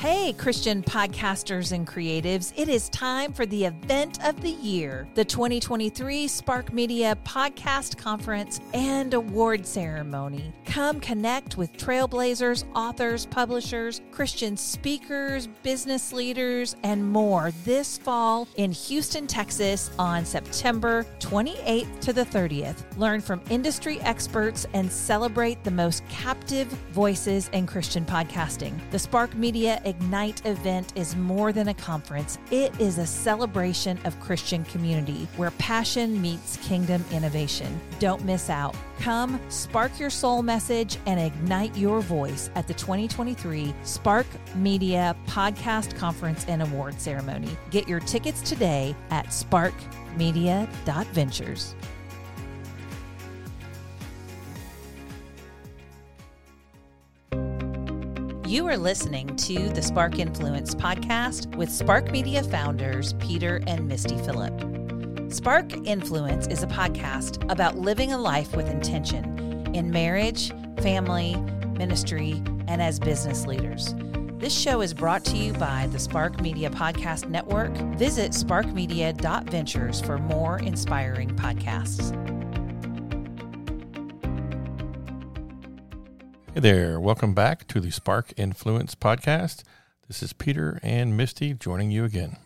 Hey, Christian podcasters and creatives, it is time for the event of the year the 2023 Spark Media Podcast Conference and Award Ceremony. Come connect with trailblazers, authors, publishers, Christian speakers, business leaders, and more this fall in Houston, Texas on September 28th to the 30th. Learn from industry experts and celebrate the most captive voices in Christian podcasting. The Spark Media Ignite event is more than a conference, it is a celebration of Christian community where passion meets kingdom innovation. Don't miss out. Come spark your soul message and ignite your voice at the 2023 Spark Media Podcast Conference and Award Ceremony. Get your tickets today at sparkmedia.ventures. You are listening to the Spark Influence podcast with Spark Media founders Peter and Misty Phillip. Spark Influence is a podcast about living a life with intention in marriage, family, ministry, and as business leaders. This show is brought to you by the Spark Media Podcast Network. Visit sparkmedia.ventures for more inspiring podcasts. Hey there, welcome back to the Spark Influence podcast. This is Peter and Misty joining you again.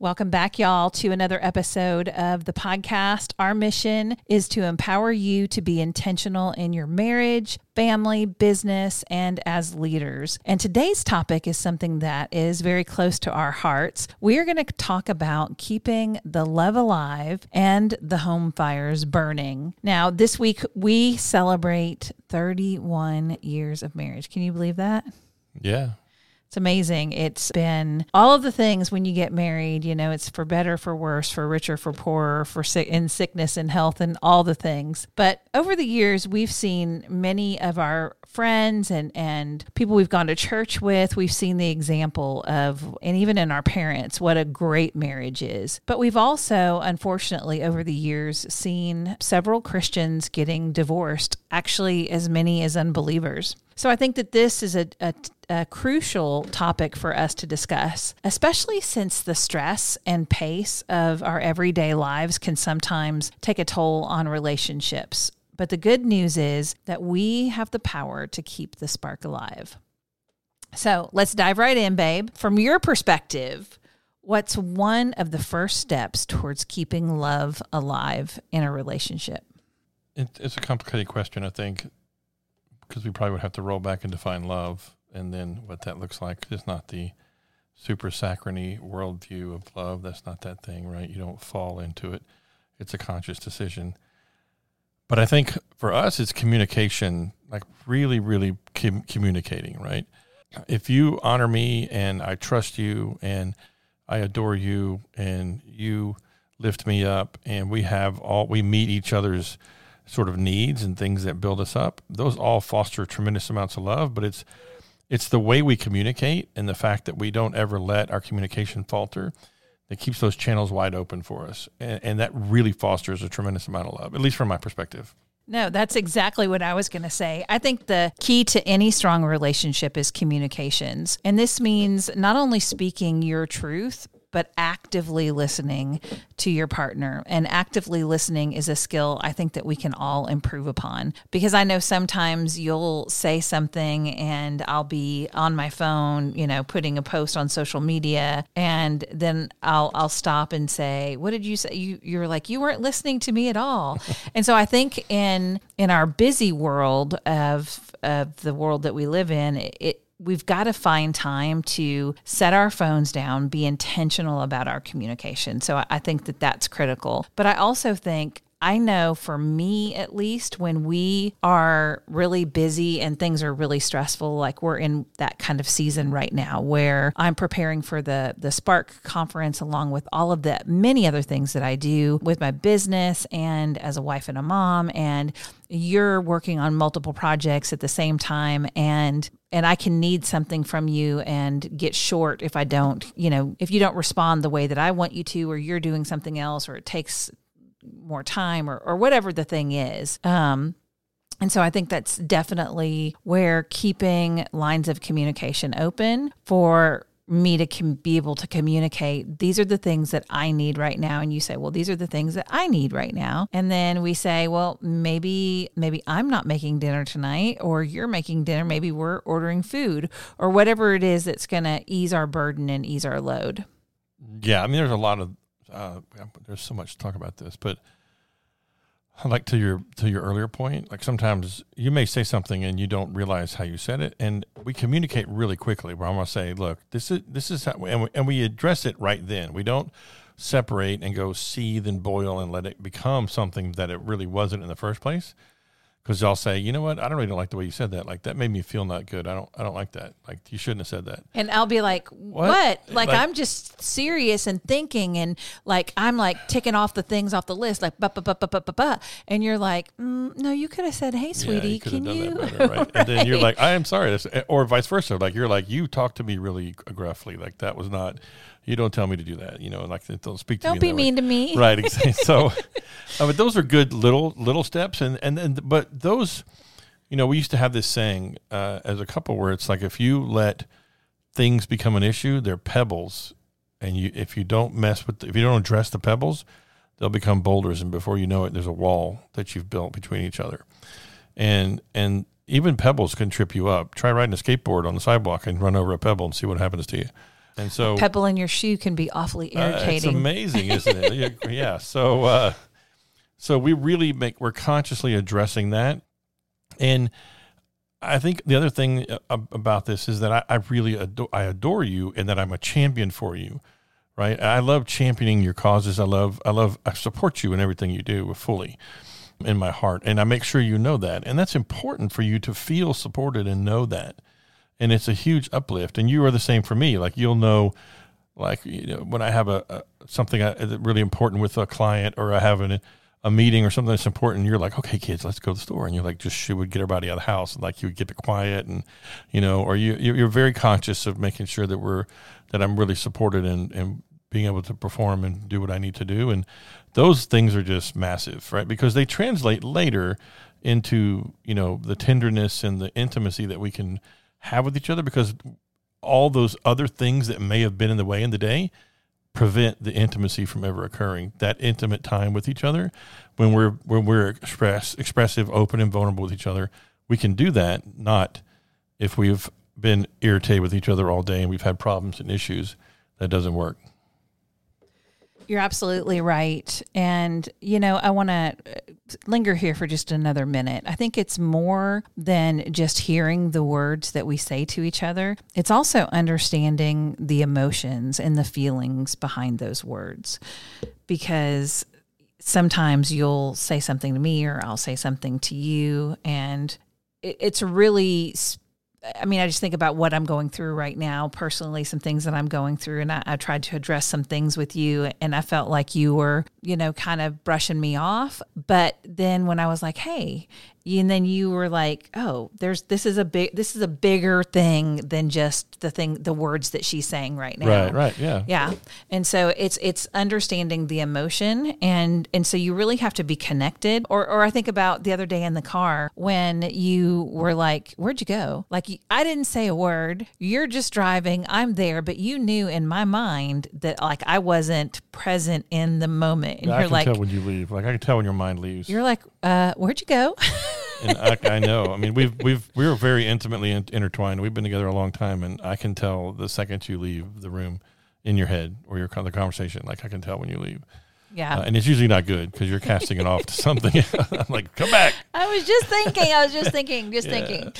Welcome back, y'all, to another episode of the podcast. Our mission is to empower you to be intentional in your marriage, family, business, and as leaders. And today's topic is something that is very close to our hearts. We are going to talk about keeping the love alive and the home fires burning. Now, this week we celebrate 31 years of marriage. Can you believe that? Yeah, it's amazing. It's been all of the things when you get married, you know, it's for better, for worse, for richer, for poorer, for sick in sickness and health and all the things. But over the years, we've seen many of our friends and and people we've gone to church with we've seen the example of and even in our parents what a great marriage is but we've also unfortunately over the years seen several christians getting divorced actually as many as unbelievers so I think that this is a, a, a, crucial topic for us to discuss, especially since the stress and pace of our everyday lives can sometimes take a toll on relationships. But the good news is that we have the power to keep the spark alive. So let's dive right in, babe. From your perspective, what's one of the first steps towards keeping love alive in a relationship? it, it's a complicated question, I think because we probably would have to roll back and define love and then what that looks like. It's not the super saccharine worldview of love. That's not that thing, right? You don't fall into it. It's a conscious decision. But I think for us, it's communication, like really, really com- communicating, right? If you honor me and I trust you and I adore you and you lift me up and we have all, we meet each other's sort of needs and things that build us up, those all foster tremendous amounts of love. But it's it's the way we communicate and the fact that we don't ever let our communication falter that keeps those channels wide open for us. And, and that really fosters a tremendous amount of love, at least from my perspective. No, that's exactly what I was going to say. I think the key to any strong relationship is communications. And this means not only speaking your truth, but actively listening to your partner. And actively listening is a skill I think that we can all improve upon because I know sometimes you'll say something and I'll be on my phone, you know, putting a post on social media and then I'll I'll stop and say, "What did you say?" You you're like, "You weren't listening to me at all." and so I think in in our busy world of of the world that we live in, it we've got to find time to set our phones down, be intentional about our communication. So I think that that's critical. But I also think I know for me at least, when we are really busy and things are really stressful, like we're in that kind of season right now where I'm preparing for the the Spark conference along with all of the many other things that I do with my business and as a wife and a mom. And you're working on multiple projects at the same time. And and I can need something from you and get short if I don't, you know, if you don't respond the way that I want you to or you're doing something else or it takes more time or, or whatever the thing is. Um, And so I think that's definitely where keeping lines of communication open for me to com- be able to communicate these are the things that I need right now. And you say well these are the things that I need right now. And then we say well maybe maybe I'm not making dinner tonight or you're making dinner. Maybe we're ordering food or whatever it is that's going to ease our burden and ease our load. Yeah I mean there's a lot of uh, there's so much to talk about this but I like to your to your earlier point like sometimes you may say something and you don't realize how you said it and we communicate really quickly where i'm to say look this is this is how and we, and we address it right then. We don't separate and go seethe and boil and let it become something that it really wasn't in the first place because I'll say, you know what, I don't really like the way you said that. Like that made me feel not good. I don't, I don't like that. Like you shouldn't have said that. And I'll be like, what? what? Like, like, I'm just serious and thinking, and like I'm like ticking off the things off the list, like ba ba ba ba ba ba ba. And you're like, mm, no, you could have said, hey, sweetie, yeah, you can you? Better, right? right? And then you're like, I am sorry, or vice versa. Like you're like, you talked to me really gruffly. Like that was not you don't tell me to do that. You know, like don't speak to don't me. Don't be mean way. to me. Right. Exactly. so, uh, but those are good little little steps, and and then but those, you know, we used to have this saying uh, as a couple where it's like if you let things become an issue, they're pebbles, and you if you don't mess with the, if you don't address the pebbles, they'll become boulders, and before you know it, there's a wall that you've built between each other, and and even pebbles can trip you up. Try riding a skateboard on the sidewalk and run over a pebble and see what happens to you. And so a pebble in your shoe can be awfully irritating. Uh, it's amazing, isn't it? yeah. So uh, so we really make we're consciously addressing that, and I think the other thing uh, about this is that I, I really adore, I adore you and that I'm a champion for you, right? I love championing your causes. I love I love I support you in everything you do fully in my heart, and I make sure you know that, and that's important for you to feel supported and know that and it's a huge uplift. And you are the same for me. Like you'll know, like you know, when I have a, a something uh, really important with a client, or I have an, a meeting or something that's important, you're like, okay, kids, let's go to the store, and you're like, just she would get everybody out of the house, and like you would get the quiet, and you know, or you you're very conscious of making sure that we're that I'm really supported and and being able to perform and do what I need to do, and those things are just massive, right? Because they translate later into you know the tenderness and the intimacy that we can have with each other because all those other things that may have been in the way in the day prevent the intimacy from ever occurring. That intimate time with each other, when we're when we're express expressive, open, and vulnerable with each other, we can do that. Not if we've been irritated with each other all day and we've had problems and issues. That doesn't work. You're absolutely right. And, you know, I want to uh, linger here for just another minute. I think it's more than just hearing the words that we say to each other, it's also understanding the emotions and the feelings behind those words. Because sometimes you'll say something to me or I'll say something to you, and it's really I mean, I just think about what I'm going through right now personally, some things that I'm going through. And I, I, tried to address some things with you, and I felt like you were, you know, kind of brushing me off. But then when I was like, hey, and then you were like, "Oh, there's this is a big this is a bigger thing than just the thing the words that she's saying right now." Right, right, yeah. Yeah. And so it's it's understanding the emotion and and so you really have to be connected. Or or I think about the other day in the car when you were like, "Where'd you go?" Like I didn't say a word. You're just driving. I'm there, but you knew in my mind that like I wasn't present in the moment. And yeah, you're like tell when you leave. Like I can tell when your mind leaves. You're like, uh, "Where'd you go?" and I, I, know. I mean, we've we've we're very intimately in, intertwined. We've been together a long time, and I can tell the second you leave the room in your head or your the conversation. Like I can tell when you leave. Yeah. Uh, and it's usually not good because you're casting it off to something. I'm like, come back. I was just thinking. I was just thinking, just yeah. thinking.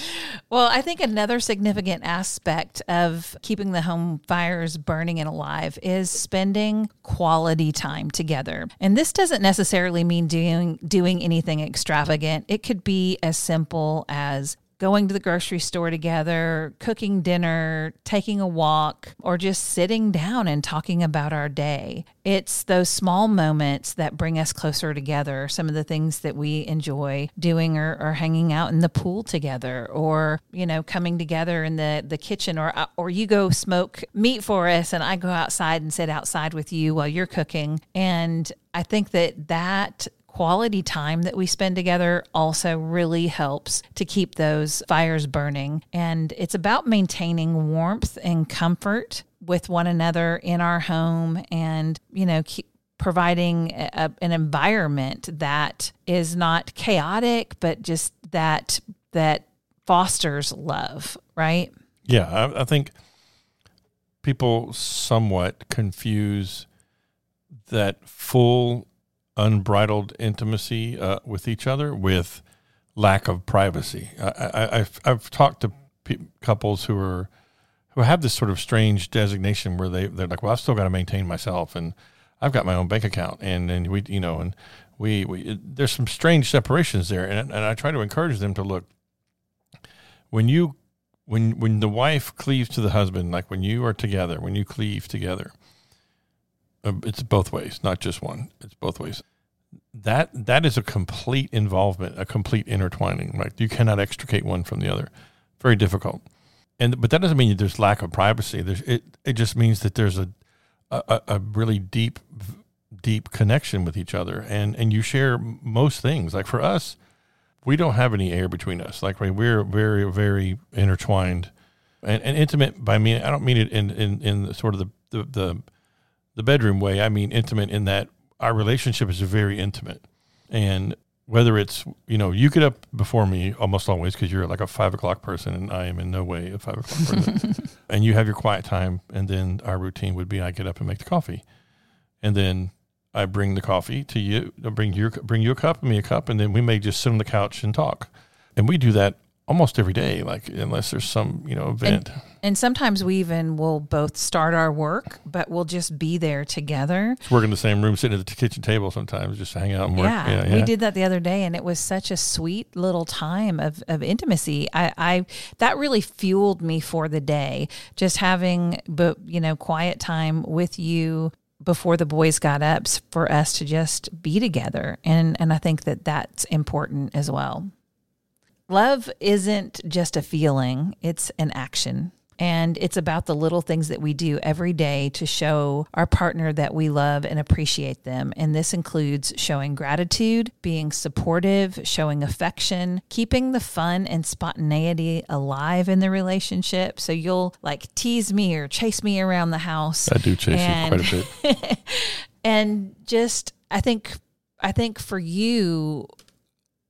Well, I think another significant aspect of keeping the home fires burning and alive is spending quality time together. And this doesn't necessarily mean doing doing anything extravagant. It could be as simple as going to the grocery store together, cooking dinner, taking a walk, or just sitting down and talking about our day. It's those small moments that bring us closer together. Some of the things that we enjoy doing are, are hanging out in the pool together or, you know, coming together in the, the kitchen or, uh, or you go smoke meat for us and I go outside and sit outside with you while you're cooking. And I think that that quality time that we spend together also really helps to keep those fires burning. And it's about maintaining warmth and comfort with one another in our home and, you know, keep providing a, an environment that is not chaotic, but just that, that fosters love, right? Yeah. I, I think people somewhat confuse that full unbridled intimacy uh, with each other with lack of privacy. I, have I've talked to pe- couples who are who have this sort of strange designation where they they're like, well, I've still got to maintain myself, and I've got my own bank account, and and we you know, and we we it, there's some strange separations there, and and I try to encourage them to look when you when when the wife cleaves to the husband, like when you are together, when you cleave together Uh, it's both ways, not just one. It's both ways. That that is a complete involvement, a complete intertwining. Right, you cannot extricate one from the other. Very difficult. And but that doesn't mean there's lack of privacy. There's it. It just means that there's a a, a really deep deep connection with each other, and and you share most things. Like for us, we don't have any air between us. Like we're very very intertwined and, and intimate. By me, I don't mean it in in in sort of the the, the the bedroom way, I mean intimate in that our relationship is very intimate. And whether it's, you know, you get up before me almost always because you're like a five o'clock person and I am in no way a five o'clock person. and you have your quiet time. And then our routine would be I get up and make the coffee. And then I bring the coffee to you, I bring you, bring you a cup, and me a cup, and then we may just sit on the couch and talk. And we do that almost every day, like unless there's some you know event. And, and, sometimes we even will both start our work, but we'll just be there together. Just work in the same room, sitting at the kitchen table sometimes, just hang out and work. Yeah, yeah, yeah, we did that the other day, and it was such a sweet little time of of intimacy. I, I that really fueled me for the day. Just having, but you know, quiet time with you before the boys got up for us to just be together and and I think that that's important as well. Love isn't just a feeling, it's an action. And it's about the little things that we do every day to show our partner that we love and appreciate them. And this includes showing gratitude, being supportive, showing affection, keeping the fun and spontaneity alive in the relationship. So you'll like tease me or chase me around the house. I do chase and, you quite a bit. and just, I think, I think for you,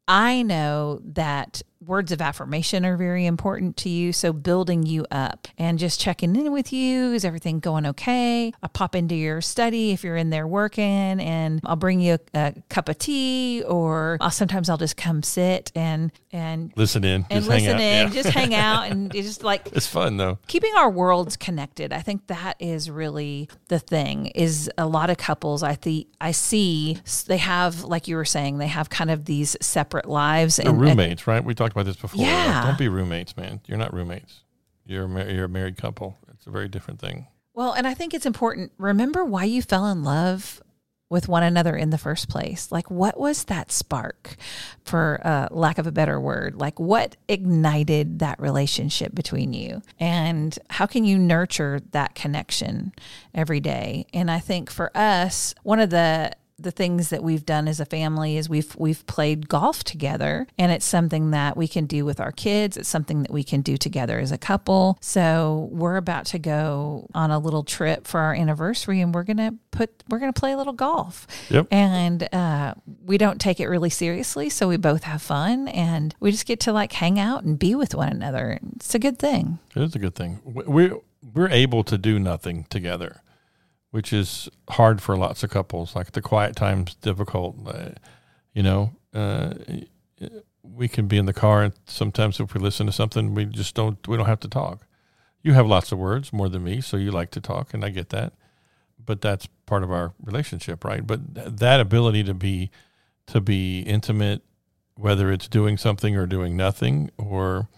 I know that words of affirmation are very important to you. So building you up and just checking in with you. Is everything going okay? I'll pop into your study if you're in there working and I'll bring you a, a cup of tea or I'll, sometimes I'll just come sit and, and listen in and just listen in, yeah. just hang out and just like, it's fun though. Keeping our worlds connected. I think that is really the thing is a lot of couples I think I see they have, like you were saying, they have kind of these separate lives They're and roommates, right? We talked about this before. Yeah. Like, don't be roommates, man. You're not roommates. You're a, mar- you're a married couple. It's a very different thing. Well, and I think it's important. Remember why you fell in love with one another in the first place. Like, what was that spark, for uh, lack of a better word? Like, what ignited that relationship between you? And how can you nurture that connection every day? And I think for us, one of the the things that we've done as a family is we've we've played golf together and it's something that we can do with our kids. It's something that we can do together as a couple. So we're about to go on a little trip for our anniversary and we're gonna put we're gonna play a little golf. Yep. and uh, we don't take it really seriously so we both have fun and we just get to like hang out and be with one another. It's a good thing. It is a good thing. We we're able to do nothing together which is hard for lots of couples. Like the quiet time's difficult. Uh, you know, uh, we can be in the car, and sometimes if we listen to something, we just don't. We don't have to talk. You have lots of words more than me, so you like to talk, and I get that. But that's part of our relationship, right? But th- that ability to be to be intimate, whether it's doing something or doing nothing, or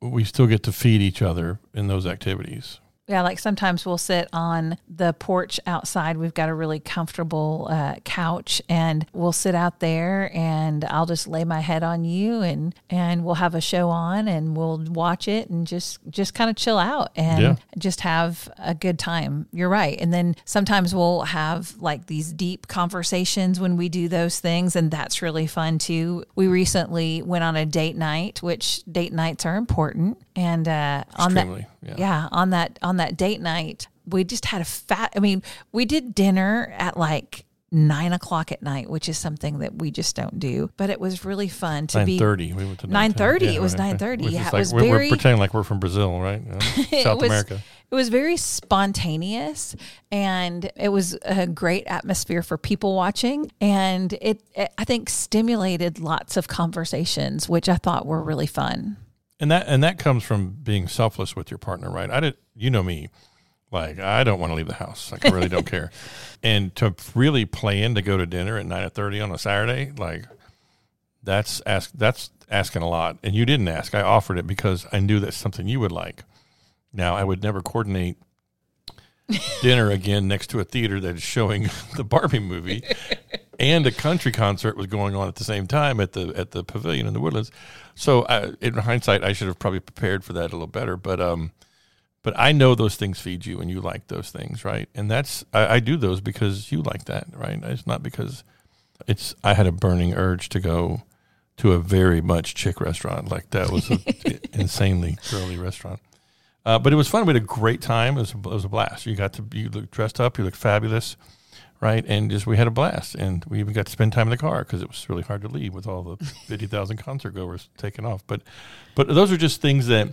we still get to feed each other in those activities Yeah, like sometimes we'll sit on the porch outside. We've got a really comfortable uh, couch, and we'll sit out there, and I'll just lay my head on you, and and we'll have a show on, and we'll watch it, and just just kind of chill out, and Yeah. just have a good time. You're right. And then sometimes we'll have like these deep conversations when we do those things, and that's really fun too. We recently went on a date night, which date nights are important, and uh, on that yeah. yeah on that on that date night we just had a fat i mean we did dinner at like nine o'clock at night which is something that we just don't do but it was really fun to Nine be thirty. We went to 9:30, Yeah, it was right, right. 9:30, Which is yeah, it was we're, we're very- pretending like we're from Brazil, right? It South was- America. it was very spontaneous and it was a great atmosphere for people watching and it, it i think stimulated lots of conversations which i thought were really fun And that and that comes from being selfless with your partner, right? I did. You know me. Like I don't want to leave the house. Like I really don't care. And to really plan to go to dinner at nine thirty on a Saturday, like that's ask that's asking a lot. And you didn't ask. I offered it because I knew that's something you would like. Now I would never coordinate dinner again next to a theater that is showing the Barbie movie and a country concert was going on at the same time at the at the pavilion in the woodlands. So uh, in hindsight, I should have probably prepared for that a little better. But um, but I know those things feed you, and you like those things, right? And that's I, I do those because you like that, right? It's not because it's. I had a burning urge to go to a very much chick restaurant. Like that was an insanely girly restaurant. Uh, but it was fun. We had a great time. It was, it was a blast. You got to you looked dressed up. You looked fabulous, right? And just we had a blast. And we even got to spend time in the car because it was really hard to leave with all the fifty thousand concert goers taking off. But but those are just things that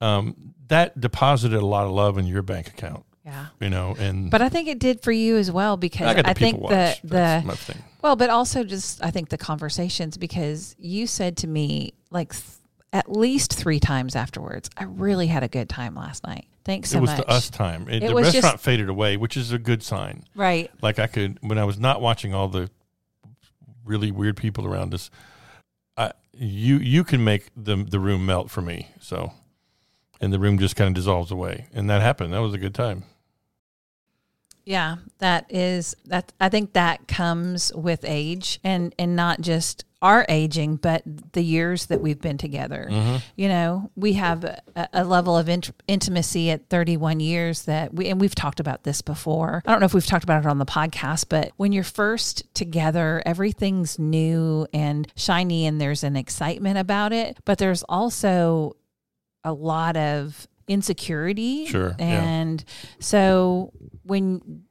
um, that deposited a lot of love in your bank account. yeah You know, and but i think it did for you as well because I i think people the the That's my thing. Well, but also just I think the conversations because you said to me like at least three times afterwards, I really had a good time last night. Thanks so much. it was much. the us time. It, It the was just- restaurant faded away, which is a good sign. Right. Like I could when I was not watching all the really weird people around us. I, you you can make the the room melt for me. So, and the room just kind of dissolves away, and that happened. That was a good time. Yeah, that is that I think that comes with age and and not just our aging, but the years that we've been together. Mm-hmm. You know, we have a, a level of int- intimacy at 31 years that we and we've talked about this before. I don't know if we've talked about it on the podcast, but when you're first together, everything's new and shiny and there's an excitement about it, but there's also a lot of insecurity. Sure, yeah. And so when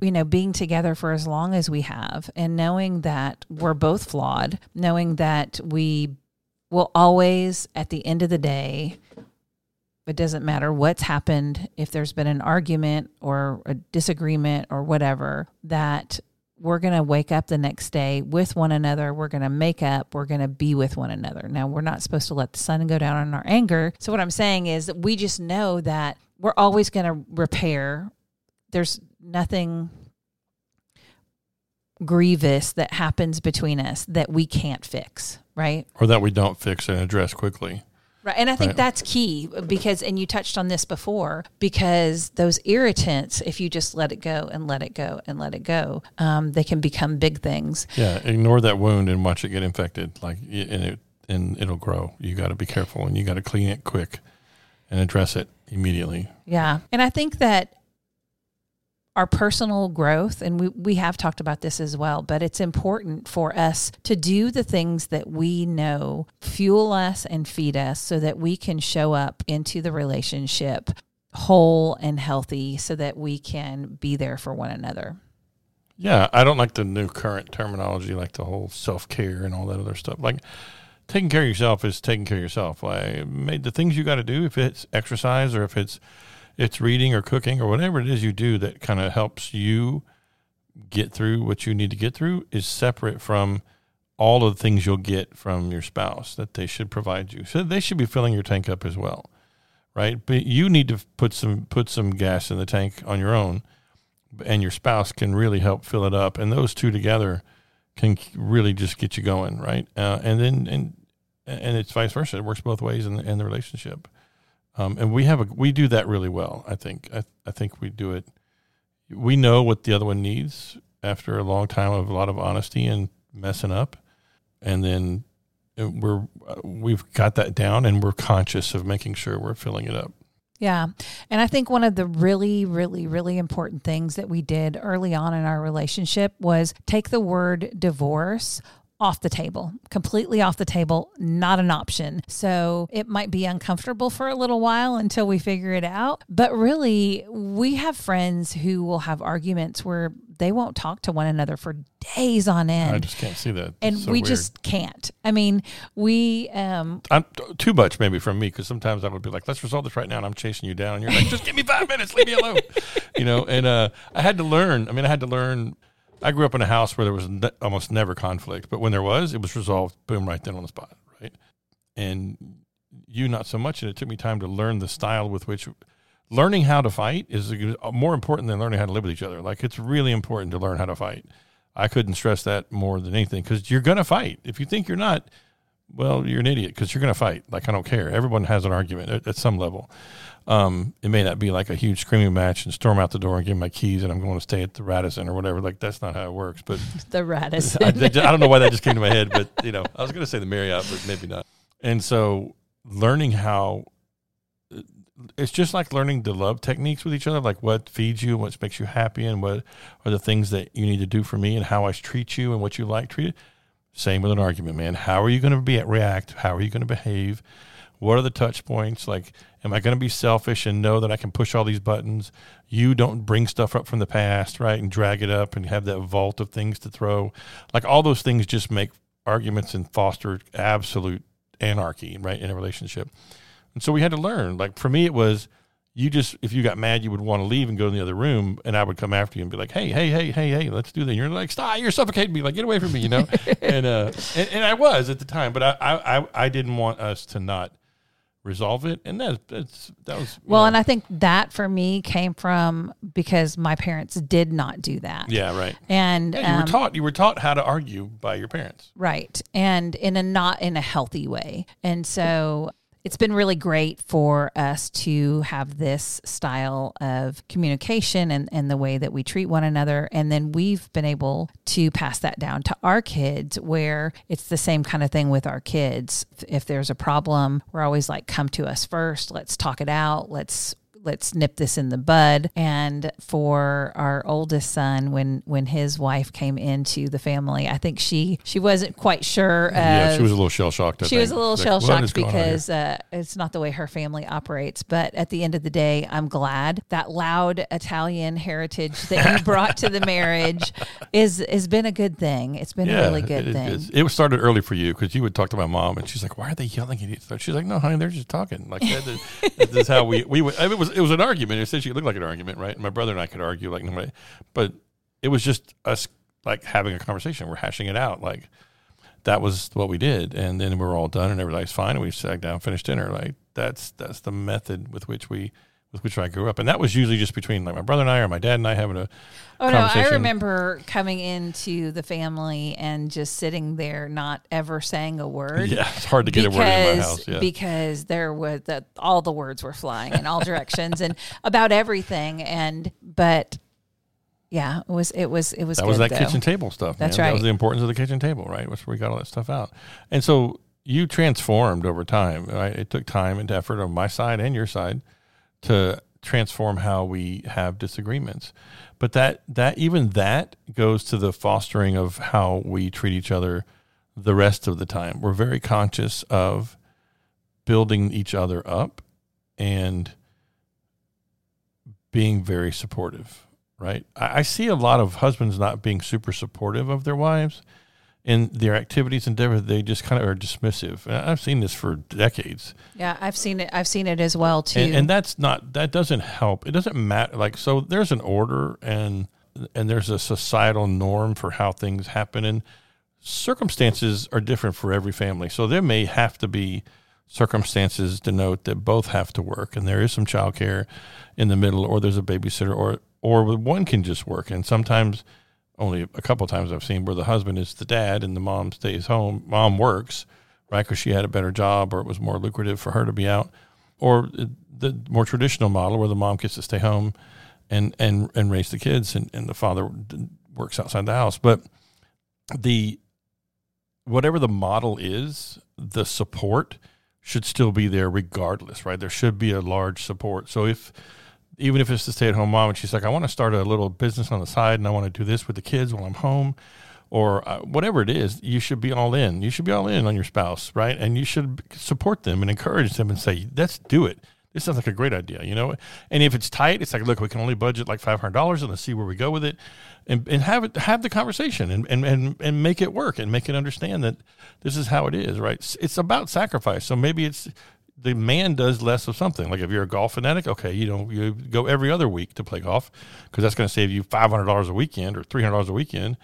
you know, being together for as long as we have and knowing that we're both flawed, knowing that we will always, at the end of the day, it doesn't matter what's happened, if there's been an argument or a disagreement or whatever, that we're going to wake up the next day with one another. We're going to make up. We're going to be with one another. Now, we're not supposed to let the sun go down on our anger. So, what I'm saying is that we just know that we're always going to repair. There's nothing grievous that happens between us that we can't fix, right? Or that we don't fix and address quickly. Right. And I think Right. that's key because, and you touched on this before, because those irritants, if you just let it go and let it go and let it go, um, they can become big things. Yeah, ignore that wound and watch it get infected. Like and it and it'll grow. You got to be careful and you got to clean it quick and address it immediately. Yeah. And I think that our personal growth, and we, we have talked about this as well, but it's important for us to do the things that we know fuel us and feed us so that we can show up into the relationship whole and healthy so that we can be there for one another. Yeah, I don't like the new current terminology, like the whole self care and all that other stuff. Like taking care of yourself is taking care of yourself. Like made the things you got to do, if it's exercise or if it's it's reading or cooking or whatever it is you do that kind of helps you get through what you need to get through, is separate from all of the things you'll get from your spouse that they should provide you. So they should be filling your tank up as well, right? But you need to put some put some gas in the tank on your own and your spouse can really help fill it up, and those two together can really just get you going, right? Uh, and then and and it's vice versa; it works both ways in the, in the relationship. Um, and we have a we do that really well. I think I, I think we do it. We know what the other one needs after a long time of a lot of honesty and messing up, and then uh, we're uh, we've got that down, and we're conscious of making sure we're filling it up. Yeah. And I think one of the really, really, really important things that we did early on in our relationship was take the word divorce off the table, completely off the table, not an option. So it might be uncomfortable for a little while until we figure it out. But really, we have friends who will have arguments where they won't talk to one another for days on end. I just can't see that. and so we weird. just can't. I mean, we um I'm too much maybe from me because sometimes I would be like, "Let's resolve this right now," and I'm chasing you down, and you're like, "Just give me five minutes, leave me alone," you know. And uh, I had to learn. I mean, I had to learn. I grew up in a house where there was ne- almost never conflict, but when there was, it was resolved, boom, right then on the spot, right. And you not so much, and it took me time to learn the style with which. Learning how to fight is more important than learning how to live with each other. Like it's really important to learn how to fight. I couldn't stress that more than anything because you're going to fight. If you think you're not, well, you're an idiot because you're going to fight. Like I don't care. Everyone has an argument at, at some level. Um, it may not be like a huge screaming match and storm out the door and give my keys and I'm going to stay at the Radisson or whatever. Like that's not how it works. But the Radisson. I, I don't know why that just came to my head. But you know, I was going to say the Marriott, but maybe not. And so, learning how it's just like learning the love techniques with each other, like what feeds you, and what makes you happy, and what are the things that you need to do for me, and how I treat you, and what you like treated. Same with an argument, man. How are you going to be react? How are you going to behave? What are the touch points? Like, am I going to be selfish and know that I can push all these buttons? You don't bring stuff up from the past, right, and drag it up and have that vault of things to throw. Like all those things just make arguments and foster absolute anarchy, right, in a relationship. And so we had to learn. Like for me, it was you just if you got mad, you would want to leave and go in the other room, and I would come after you and be like, "Hey, hey, hey, hey, hey, let's do that." And you're like, "Stop! You're suffocating me! Like, get away from me!" You know. and, uh, and and I was at the time, but I I I- I didn't want us to not resolve it, and that that's that was well, know, and I think that for me came from because my parents did not do that. yeah, right. And Yeah, you um, were taught you were taught how to argue by your parents. Right. And in a not in a healthy way. And so it's been really great for us to have this style of communication and, and the way that we treat one another. And then we've been able to pass that down to our kids where it's the same kind of thing with our kids. If there's a problem, we're always like, come to us first. Let's talk it out. Let's let's nip this in the bud and for our oldest son when when his wife came into the family i think she she wasn't quite sure uh, yeah, she was a little shell shocked. she was a little shell shocked because uh, it's not the way her family operates. But at the end of the day, I'm glad that loud Italian heritage that you brought to the marriage is has been a good thing. It's been a really good it, thing. It, it started early for you because you would talk to my mom and she's like, "Why are they yelling at each other?" She's like, "No, honey, they're just talking." Like that, that- that's how we we would. It was it was an argument. It Essentially, it looked like an argument, right? And My brother and I could argue like nobody, but it was just us like having a conversation. We're hashing it out. Like that was what we did, and then we were all done and everybody's fine, and we sat down, finished dinner. Like that's that's the method with which we. With which I grew up, and that was usually just between like my brother and I, or my dad and I having a conversation. Oh no, I remember coming into the family and just sitting there, not ever saying a word. Yeah, it's hard to get a word in my house. Yeah. because there was that all the words were flying in all directions and about everything. And but yeah, it was it was it was that was that though. kitchen table stuff. That's man. That right. was the importance of the kitchen table, right? Where we got all that stuff out. And so you transformed over time. Right? It took time and effort on my side and your side to transform how we have disagreements. But that that even that goes to the fostering of how we treat each other the rest of the time. We're very conscious of building each other up and being very supportive, right? I, I see a lot of husbands not being super supportive of their wives in their activities and endeavor. They just kind of are dismissive. And I've seen this for decades. Yeah, I've seen it. I've seen it as well too. And, and that's not that doesn't help. It doesn't matter. Like so, there's an order and and there's a societal norm for how things happen, and circumstances are different for every family. So there may have to be circumstances denote that both have to work, and there is some childcare in the middle, or there's a babysitter, or or one can just work. And sometimes, only a couple times I've seen where the husband is the dad and the mom stays home. Mom works, right, because she had a better job or it was more lucrative for her to be out. Or the more traditional model where the mom gets to stay home and and and raise the kids and, and the father works outside the house. But the whatever the model is the support should still be there regardless right? There should be a large support. So if even if it's the stay at home mom and she's like i want to start a little business on the side and i want to do this with the kids while i'm home or uh, whatever it is, you should be all in. You should be all in on your spouse, right? And you should support them and encourage them and say, let's do it this sounds like a great idea, you know. And if it's tight, it's like, look, we can only budget like five hundred dollars, and let's see where we go with it, and, and have it have the conversation and, and and and make it work and make it understand that this is how it is, right? It's about sacrifice. So maybe it's the man does less of something. Like if you're a golf fanatic, okay, you know, you go every other week to play golf because that's going to save you five hundred dollars a weekend or three hundred dollars a weekend.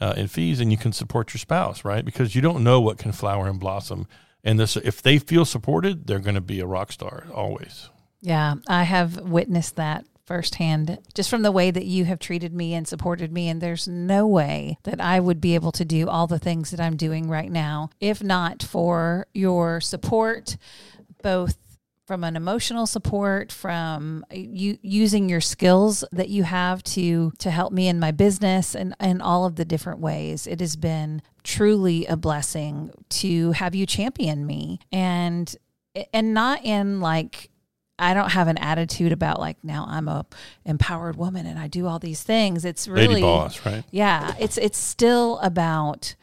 Uh, in fees, and you can support your spouse, right? Because you don't know what can flower and blossom and this if they feel supported they're going to be a rock star always yeah i have witnessed that firsthand just from the way that you have treated me and supported me and there's no way that I would be able to do all the things that I'm doing right now if not for your support both from an emotional support from you using your skills that you have to to help me in my business and and all of the different ways it has been truly a blessing to have you champion me and and not in like I don't have an attitude about like now I'm a empowered woman and I do all these things. It's really Lady boss, right? Yeah, it's it's still about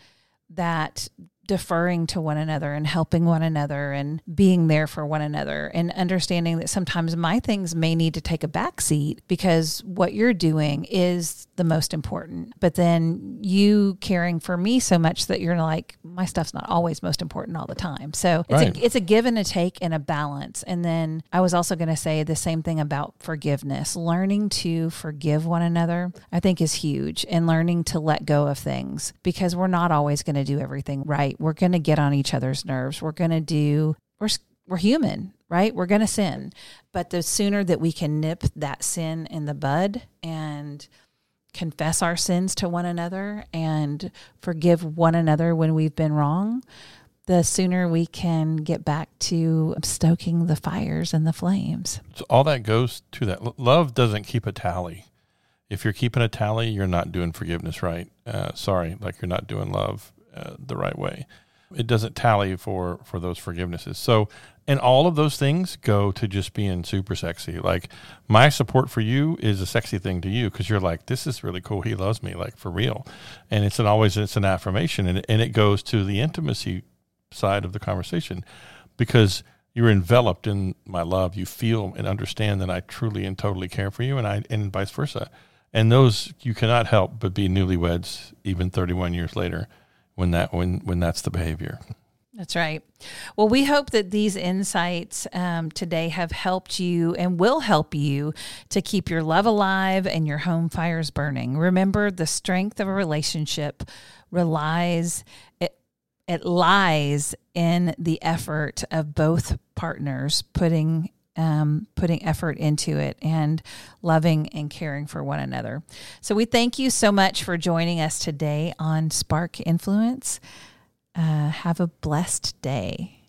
that deferring to one another and helping one another and being there for one another and understanding that sometimes my things may need to take a back seat because what you're doing is the most important. But then you caring for me so much that you're like, my stuff's not always most important all the time. So it's, right. a, it's a give and a take and a balance. And then I was also going to say the same thing about forgiveness. Learning to forgive one another, I think, is huge and learning to let go of things because we're not always going to do everything right we're going to get on each other's nerves. We're going to do, we're, we're human, right? We're going to sin. But the sooner that we can nip that sin in the bud and confess our sins to one another and forgive one another when we've been wrong, the sooner we can get back to stoking the fires and the flames. So all that goes to that. Love doesn't keep a tally. If you're keeping a tally, you're not doing forgiveness right. Uh, sorry, like you're not doing love uh, the right way. It doesn't tally for for those forgivenesses. So, and all of those things go to just being super sexy. Like my support for you is a sexy thing to you because you're like, this is really cool. He loves me, like for real. And it's an always it's an affirmation, and and it goes to the intimacy side of the conversation because you're enveloped in my love. You feel and understand that I truly and totally care for you, and I and vice versa. And those you cannot help but be newlyweds even 31 years later when that when when that's the behavior. That's right. Well, we hope that these insights um, today have helped you and will help you to keep your love alive and your home fires burning. Remember, the strength of a relationship relies it, it lies in the effort of both partners putting um, putting effort into it and loving and caring for one another. So we thank you so much for joining us today on Spark Influence. Uh, have a blessed day.